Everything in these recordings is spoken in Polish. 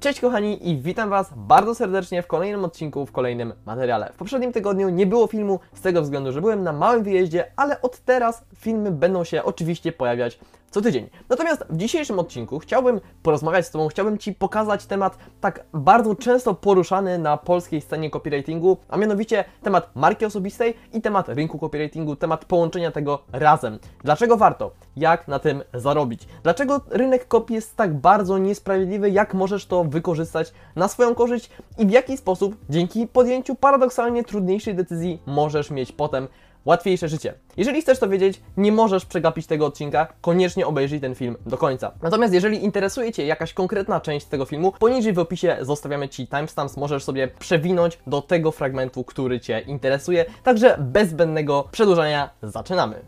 Cześć kochani i witam Was bardzo serdecznie w kolejnym odcinku, w kolejnym materiale. W poprzednim tygodniu nie było filmu z tego względu, że byłem na małym wyjeździe, ale od teraz filmy będą się oczywiście pojawiać co tydzień. Natomiast w dzisiejszym odcinku chciałbym porozmawiać z Tobą, chciałbym Ci pokazać temat tak bardzo często poruszany na polskiej scenie copywritingu, a mianowicie temat marki osobistej i temat rynku copywritingu, temat połączenia tego razem. Dlaczego warto? Jak na tym zarobić? Dlaczego rynek kopii jest tak bardzo niesprawiedliwy? Jak możesz to wykorzystać na swoją korzyść i w jaki sposób dzięki podjęciu paradoksalnie trudniejszej decyzji możesz mieć potem łatwiejsze życie. Jeżeli chcesz to wiedzieć, nie możesz przegapić tego odcinka, koniecznie obejrzyj ten film do końca. Natomiast jeżeli interesuje Cię jakaś konkretna część tego filmu, poniżej w opisie zostawiamy Ci timestamps, możesz sobie przewinąć do tego fragmentu, który Cię interesuje. Także bez zbędnego przedłużania zaczynamy.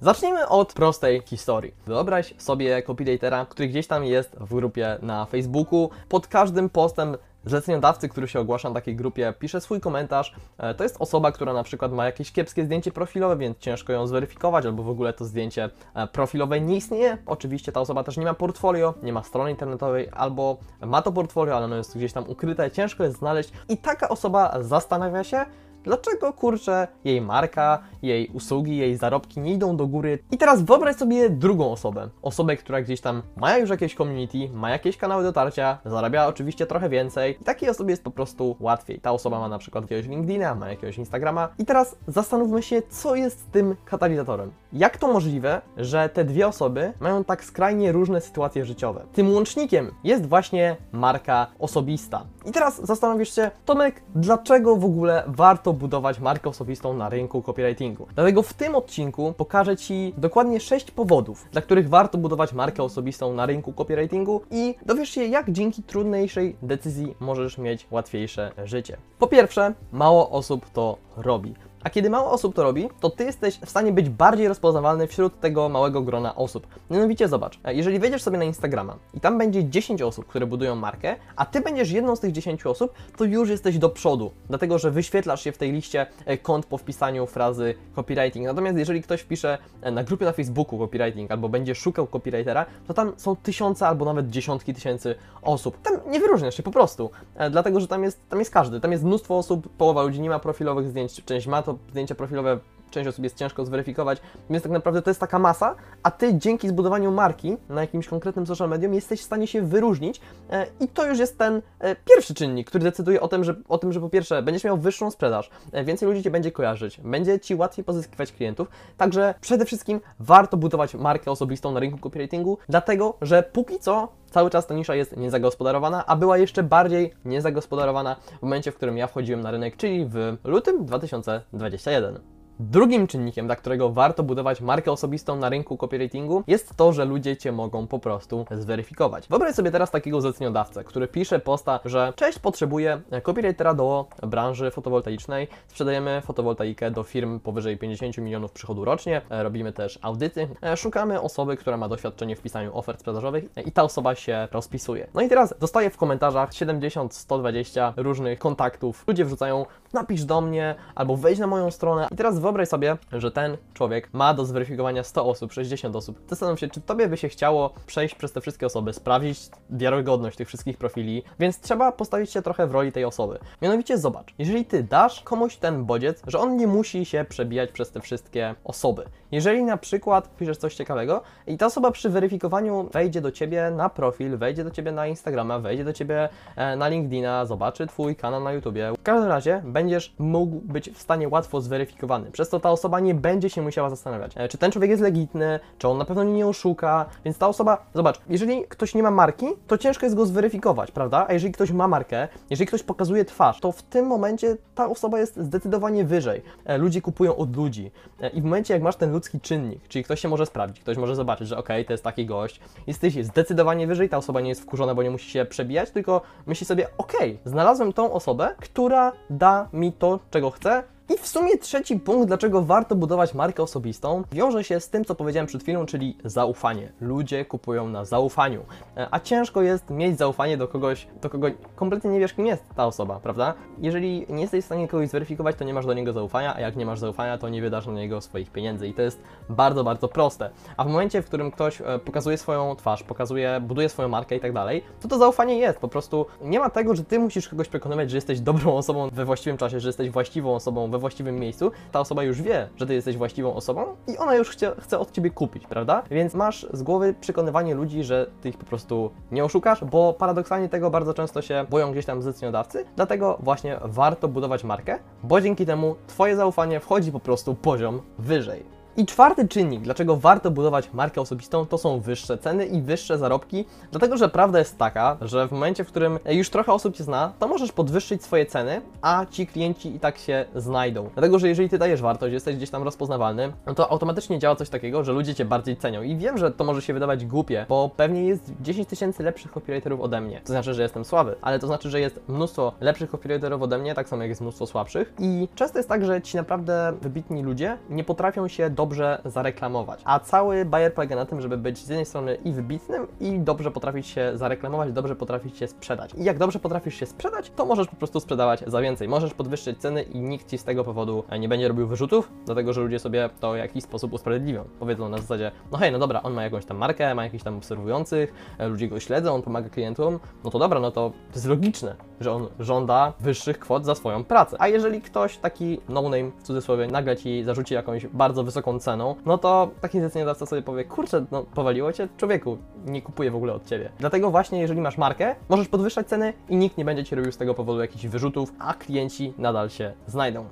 Zacznijmy od prostej historii. Wyobraź sobie copywritera, który gdzieś tam jest w grupie na Facebooku. Pod każdym postem zleceniodawcy, który się ogłasza na takiej grupie, pisze swój komentarz. E, to jest osoba, która na przykład ma jakieś kiepskie zdjęcie profilowe, więc ciężko ją zweryfikować, albo w ogóle to zdjęcie e, profilowe nie istnieje. Oczywiście ta osoba też nie ma portfolio, nie ma strony internetowej, albo ma to portfolio, ale ono jest gdzieś tam ukryte, ciężko jest znaleźć. I taka osoba zastanawia się, Dlaczego kurczę jej marka, jej usługi, jej zarobki nie idą do góry? I teraz wyobraź sobie drugą osobę. Osobę, która gdzieś tam ma już jakieś community, ma jakieś kanały dotarcia, zarabia oczywiście trochę więcej. I takiej osobie jest po prostu łatwiej. Ta osoba ma na przykład jakiegoś LinkedIna, ma jakiegoś Instagrama. I teraz zastanówmy się, co jest tym katalizatorem. Jak to możliwe, że te dwie osoby mają tak skrajnie różne sytuacje życiowe? Tym łącznikiem jest właśnie marka osobista. I teraz zastanowisz się, Tomek, dlaczego w ogóle warto budować markę osobistą na rynku copywritingu? Dlatego w tym odcinku pokażę Ci dokładnie 6 powodów, dla których warto budować markę osobistą na rynku copywritingu i dowiesz się, jak dzięki trudniejszej decyzji możesz mieć łatwiejsze życie. Po pierwsze, mało osób to robi. A kiedy mało osób to robi, to ty jesteś w stanie być bardziej rozpoznawalny wśród tego małego grona osób. Mianowicie zobacz, jeżeli wejdziesz sobie na Instagrama i tam będzie 10 osób, które budują markę, a ty będziesz jedną z tych 10 osób, to już jesteś do przodu, dlatego że wyświetlasz się w tej liście e, kont po wpisaniu frazy copywriting. Natomiast jeżeli ktoś wpisze e, na grupie na Facebooku copywriting albo będzie szukał copywritera, to tam są tysiące albo nawet dziesiątki tysięcy osób. Tam nie wyróżniasz się po prostu, e, dlatego że tam jest, tam jest każdy, tam jest mnóstwo osób, połowa ludzi nie ma profilowych zdjęć, część ma to zdjęcia profilowe część osób jest ciężko zweryfikować, więc tak naprawdę to jest taka masa, a Ty dzięki zbudowaniu marki na jakimś konkretnym social medium jesteś w stanie się wyróżnić e, i to już jest ten e, pierwszy czynnik, który decyduje o tym, że, o tym, że po pierwsze będziesz miał wyższą sprzedaż, e, więcej ludzi Cię będzie kojarzyć, będzie Ci łatwiej pozyskiwać klientów, także przede wszystkim warto budować markę osobistą na rynku copywritingu, dlatego, że póki co cały czas ta nisza jest niezagospodarowana, a była jeszcze bardziej niezagospodarowana w momencie, w którym ja wchodziłem na rynek, czyli w lutym 2021. Drugim czynnikiem, dla którego warto budować markę osobistą na rynku copywritingu, jest to, że ludzie Cię mogą po prostu zweryfikować. Wyobraź sobie teraz takiego zleceniodawcę, który pisze posta, że cześć, potrzebuję copywritera do branży fotowoltaicznej, sprzedajemy fotowoltaikę do firm powyżej 50 milionów przychodu rocznie, e, robimy też audyty, e, szukamy osoby, która ma doświadczenie w pisaniu ofert sprzedażowych i ta osoba się rozpisuje. No i teraz dostaję w komentarzach 70-120 różnych kontaktów. Ludzie wrzucają, napisz do mnie albo wejdź na moją stronę i teraz wyobraź sobie, że ten człowiek ma do zweryfikowania 100 osób, 60 osób. Zastanów się, czy tobie by się chciało przejść przez te wszystkie osoby, sprawdzić wiarygodność tych wszystkich profili, więc trzeba postawić się trochę w roli tej osoby. Mianowicie zobacz, jeżeli ty dasz komuś ten bodziec, że on nie musi się przebijać przez te wszystkie osoby. Jeżeli na przykład piszesz coś ciekawego i ta osoba przy weryfikowaniu wejdzie do ciebie na profil, wejdzie do ciebie na Instagrama, wejdzie do ciebie e, na LinkedIna, zobaczy twój kanał na YouTubie. W każdym razie będziesz mógł być w stanie łatwo zweryfikowany. Przez to ta osoba nie będzie się musiała zastanawiać, e, czy ten człowiek jest legitny, czy on na pewno nie oszuka, więc ta osoba, zobacz, jeżeli ktoś nie ma marki, to ciężko jest go zweryfikować, prawda? A jeżeli ktoś ma markę, jeżeli ktoś pokazuje twarz, to w tym momencie ta osoba jest zdecydowanie wyżej. E, ludzie kupują od ludzi i w momencie jak masz ten ludzki czynnik, czyli ktoś się może sprawdzić, ktoś może zobaczyć, że ok, to jest taki gość, jesteś zdecydowanie wyżej, ta osoba nie jest wkurzona, bo nie musi się przebijać, tylko myśli sobie, ok, znalazłem tą osobę, która da mi to, czego chcę, I w sumie trzeci punkt, dlaczego warto budować markę osobistą, wiąże się z tym, co powiedziałem przed chwilą, czyli zaufanie. Ludzie kupują na zaufaniu, e, a ciężko jest mieć zaufanie do kogoś, do kogo kompletnie nie wiesz, kim jest ta osoba, prawda? Jeżeli nie jesteś w stanie kogoś zweryfikować, to nie masz do niego zaufania, a jak nie masz zaufania, to nie wydasz na niego swoich pieniędzy i to jest bardzo, bardzo proste. A w momencie, w którym ktoś e, pokazuje swoją twarz, pokazuje, buduje swoją markę i tak dalej, to to zaufanie jest. Po prostu nie ma tego, że ty musisz kogoś przekonywać, że jesteś dobrą osobą we właściwym czasie, że jesteś właściwą osobą we właściwym miejscu. Ta osoba już wie, że ty jesteś właściwą osobą i ona już chce, chce od ciebie kupić, prawda? Więc masz z głowy przekonywanie ludzi, że ty ich po prostu nie oszukasz, bo paradoksalnie tego bardzo często się boją gdzieś tam zleceniodawcy. Dlatego właśnie warto budować markę, bo dzięki temu twoje zaufanie wchodzi po prostu poziom wyżej. I czwarty czynnik, dlaczego warto budować markę osobistą, to są wyższe ceny i wyższe zarobki, dlatego że prawda jest taka, że w momencie, w którym już trochę osób Cię zna, to możesz podwyższyć swoje ceny, a ci klienci i tak się znajdą. Dlatego, że jeżeli Ty dajesz wartość, jesteś gdzieś tam rozpoznawalny, no to automatycznie działa coś takiego, że ludzie Cię bardziej cenią. I wiem, że to może się wydawać głupie, bo pewnie jest 10 tysięcy lepszych copywriterów ode mnie. To znaczy, że jestem słaby, ale to znaczy, że jest mnóstwo lepszych copywriterów ode mnie, tak samo jak jest mnóstwo słabszych. I często jest tak, że ci naprawdę wybitni ludzie nie potrafią się do dobrze zareklamować. A cały bajer polega na tym, żeby być z jednej strony i wybitnym, i dobrze potrafić się zareklamować, dobrze potrafić się sprzedać. I jak dobrze potrafisz się sprzedać, to możesz po prostu sprzedawać za więcej. Możesz podwyższyć ceny i nikt ci z tego powodu nie będzie robił wyrzutów, dlatego że ludzie sobie to w jakiś sposób usprawiedliwią. Powiedzą na zasadzie, no hej, no dobra, on ma jakąś tam markę, ma jakichś tam obserwujących, e, ludzie go śledzą, on pomaga klientom, no to dobra, no to, to jest logiczne, że on żąda wyższych kwot za swoją pracę. A jeżeli ktoś taki no-name, w cudzysłowie, nagle ci zarzuci jakąś bardzo wysoką ceną, no to taki zleceniodawca sobie powie, kurczę, no powaliło cię, człowieku, nie kupuję w ogóle od ciebie. Dlatego właśnie, jeżeli masz markę, możesz podwyższać ceny i nikt nie będzie ci robił z tego powodu jakichś wyrzutów, a klienci nadal się znajdą.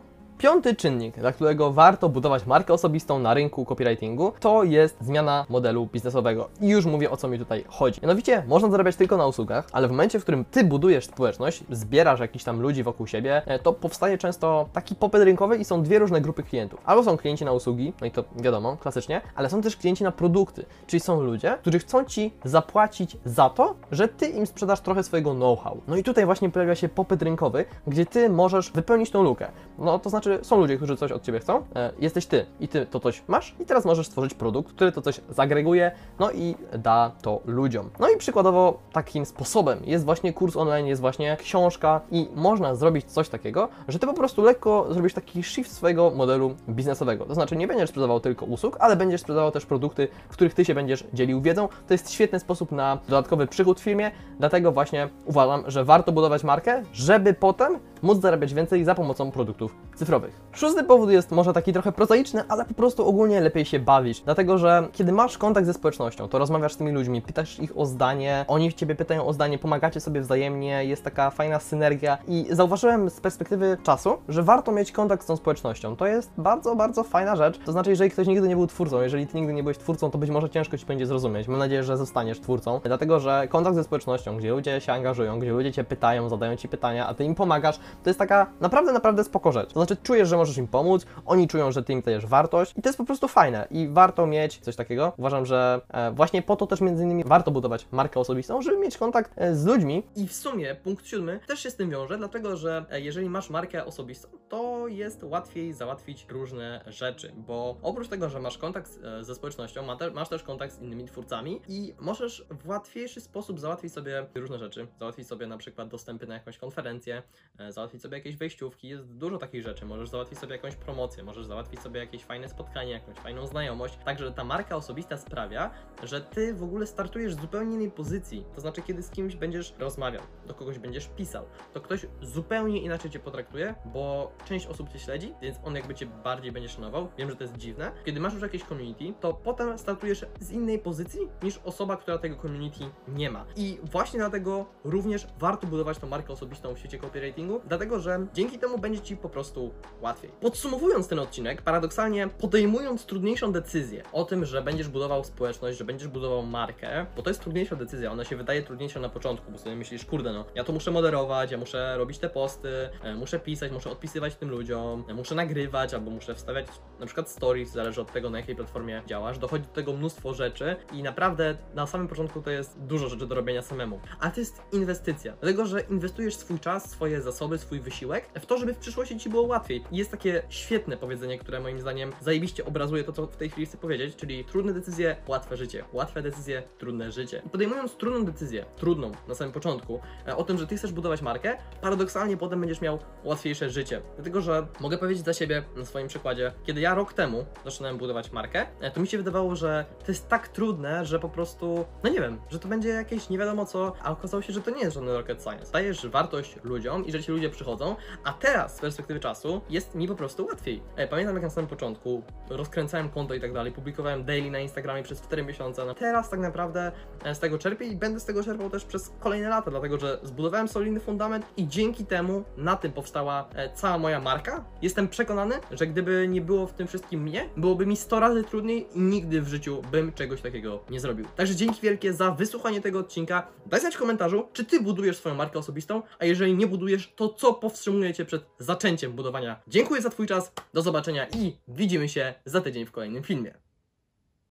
Piąty czynnik, dla którego warto budować markę osobistą na rynku copywritingu, to jest zmiana modelu biznesowego. I już mówię o co mi tutaj chodzi. Mianowicie, można zarabiać tylko na usługach, ale w momencie, w którym ty budujesz społeczność, zbierasz jakichś tam ludzi wokół siebie, e, to powstaje często taki popyt rynkowy i są dwie różne grupy klientów. Albo są klienci na usługi, no i to wiadomo, klasycznie, ale są też klienci na produkty, czyli są ludzie, którzy chcą ci zapłacić za to, że ty im sprzedasz trochę swojego know-how. No i tutaj właśnie pojawia się popyt rynkowy, gdzie ty możesz wypełnić tą lukę. No to znaczy, są ludzie, którzy coś od Ciebie chcą, e, jesteś Ty i Ty to coś masz i teraz możesz stworzyć produkt, który to coś zagreguje, no i da to ludziom. No i przykładowo takim sposobem jest właśnie kurs online, jest właśnie książka i można zrobić coś takiego, że Ty po prostu lekko zrobisz taki shift swojego modelu biznesowego. To znaczy nie będziesz sprzedawał tylko usług, ale będziesz sprzedawał też produkty, w których Ty się będziesz dzielił wiedzą. To jest świetny sposób na dodatkowy przychód w firmie, dlatego właśnie uważam, że warto budować markę, żeby potem móc zarabiać więcej za pomocą produktów cyfrowych. Szósty powód jest może taki trochę prozaiczny, ale po prostu ogólnie lepiej się bawić, dlatego że kiedy masz kontakt ze społecznością, to rozmawiasz z tymi ludźmi, pytasz ich o zdanie, oni w Ciebie pytają o zdanie, pomagacie sobie wzajemnie, jest taka fajna synergia i zauważyłem z perspektywy czasu, że warto mieć kontakt z tą społecznością. To jest bardzo, bardzo fajna rzecz. To znaczy, jeżeli ktoś nigdy nie był twórcą, jeżeli Ty nigdy nie byłeś twórcą, to być może ciężko Ci będzie zrozumieć. Mam nadzieję, że zostaniesz twórcą, dlatego że kontakt ze społecznością, gdzie ludzie się angażują, gdzie ludzie Cię pytają, zadają Ci pytania, a Ty im pomagasz, to jest taka naprawdę, naprawdę spoko rzecz. To znaczy, czujesz, że możesz im pomóc, oni czują, że ty im dajesz wartość i to jest po prostu fajne i warto mieć coś takiego. Uważam, że e, właśnie po to też między innymi warto budować markę osobistą, żeby mieć kontakt e, z ludźmi. I w sumie punkt siódmy też się z tym wiąże, dlatego że e, jeżeli masz markę osobistą, to jest łatwiej załatwić różne rzeczy, bo oprócz tego, że masz kontakt ze społecznością, masz też kontakt z innymi twórcami i możesz w łatwiejszy sposób załatwić sobie różne rzeczy. Załatwić sobie na przykład dostępy na jakąś konferencję, załatwić sobie jakieś wejściówki, jest dużo takich rzeczy. Możesz załatwić sobie jakąś promocję, możesz załatwić sobie jakieś fajne spotkanie, jakąś fajną znajomość. Także ta marka osobista sprawia, że ty w ogóle startujesz z zupełnie innej pozycji. To znaczy, kiedy z kimś będziesz rozmawiał, do kogoś będziesz pisał, to ktoś zupełnie inaczej cię potraktuje, bo część osób cię śledzi, więc on jakby cię bardziej będzie szanował. Wiem, że to jest dziwne. Kiedy masz już jakieś community, to potem startujesz z innej pozycji niż osoba, która tego community nie ma. I właśnie dlatego również warto budować tą markę osobistą w świecie copywritingu, dlatego że dzięki temu będzie ci po prostu łatwiej. Podsumowując ten odcinek, paradoksalnie podejmując trudniejszą decyzję o tym, że będziesz budował społeczność, że będziesz budował markę, bo to jest trudniejsza decyzja, ona się wydaje trudniejsza na początku, bo sobie myślisz, kurde no, ja to muszę moderować, ja muszę robić te posty, e, muszę pisać, muszę odpisywać tym ludziom, e, muszę nagrywać albo muszę wstawiać na przykład stories, zależy od tego na jakiej platformie działasz, dochodzi do tego mnóstwo rzeczy i naprawdę na samym początku to jest dużo rzeczy do robienia samemu, ale to jest inwestycja, dlatego, że inwestujesz swój czas, swoje zasoby, swój wysiłek w to, żeby w przyszłości ci było łatwiej. Jest takie świetne powiedzenie, które moim zdaniem zajebiście obrazuje to, co w tej chwili chcę powiedzieć, czyli trudne decyzje, łatwe życie. Łatwe decyzje, trudne życie. Podejmując trudną decyzję, trudną na samym początku, e, o tym, że ty chcesz budować markę, paradoksalnie potem będziesz miał łatwiejsze życie. Dlatego, że mogę powiedzieć za siebie na swoim przykładzie, kiedy ja rok temu zaczynałem budować markę, e, to mi się wydawało, że to jest tak trudne, że po prostu, no nie wiem, że to będzie jakieś nie wiadomo co, a okazało się, że to nie jest żadny rocket science. Dajesz wartość ludziom i że ci ludzie przychodzą, a teraz z perspektywy czasu jest mi po prostu łatwiej. E, pamiętam jak na samym początku rozkręcałem konto i tak dalej, publikowałem daily na Instagramie przez 4 miesiące. No teraz tak naprawdę e, z tego czerpię i będę z tego czerpał też przez kolejne lata, dlatego że zbudowałem solidny fundament i dzięki temu na tym powstała e, cała moja marka. Jestem przekonany, że gdyby nie było w tym wszystkim mnie, byłoby mi 100 razy trudniej i nigdy w życiu bym czegoś takiego nie zrobił. Także dzięki wielkie za wysłuchanie tego odcinka. Daj znać w komentarzu, czy ty budujesz swoją markę osobistą, a jeżeli nie budujesz, to co powstrzymuje cię przed zaczęciem budowania. Dziękuję za twój czas, do zobaczenia i widzimy się za tydzień w kolejnym filmie.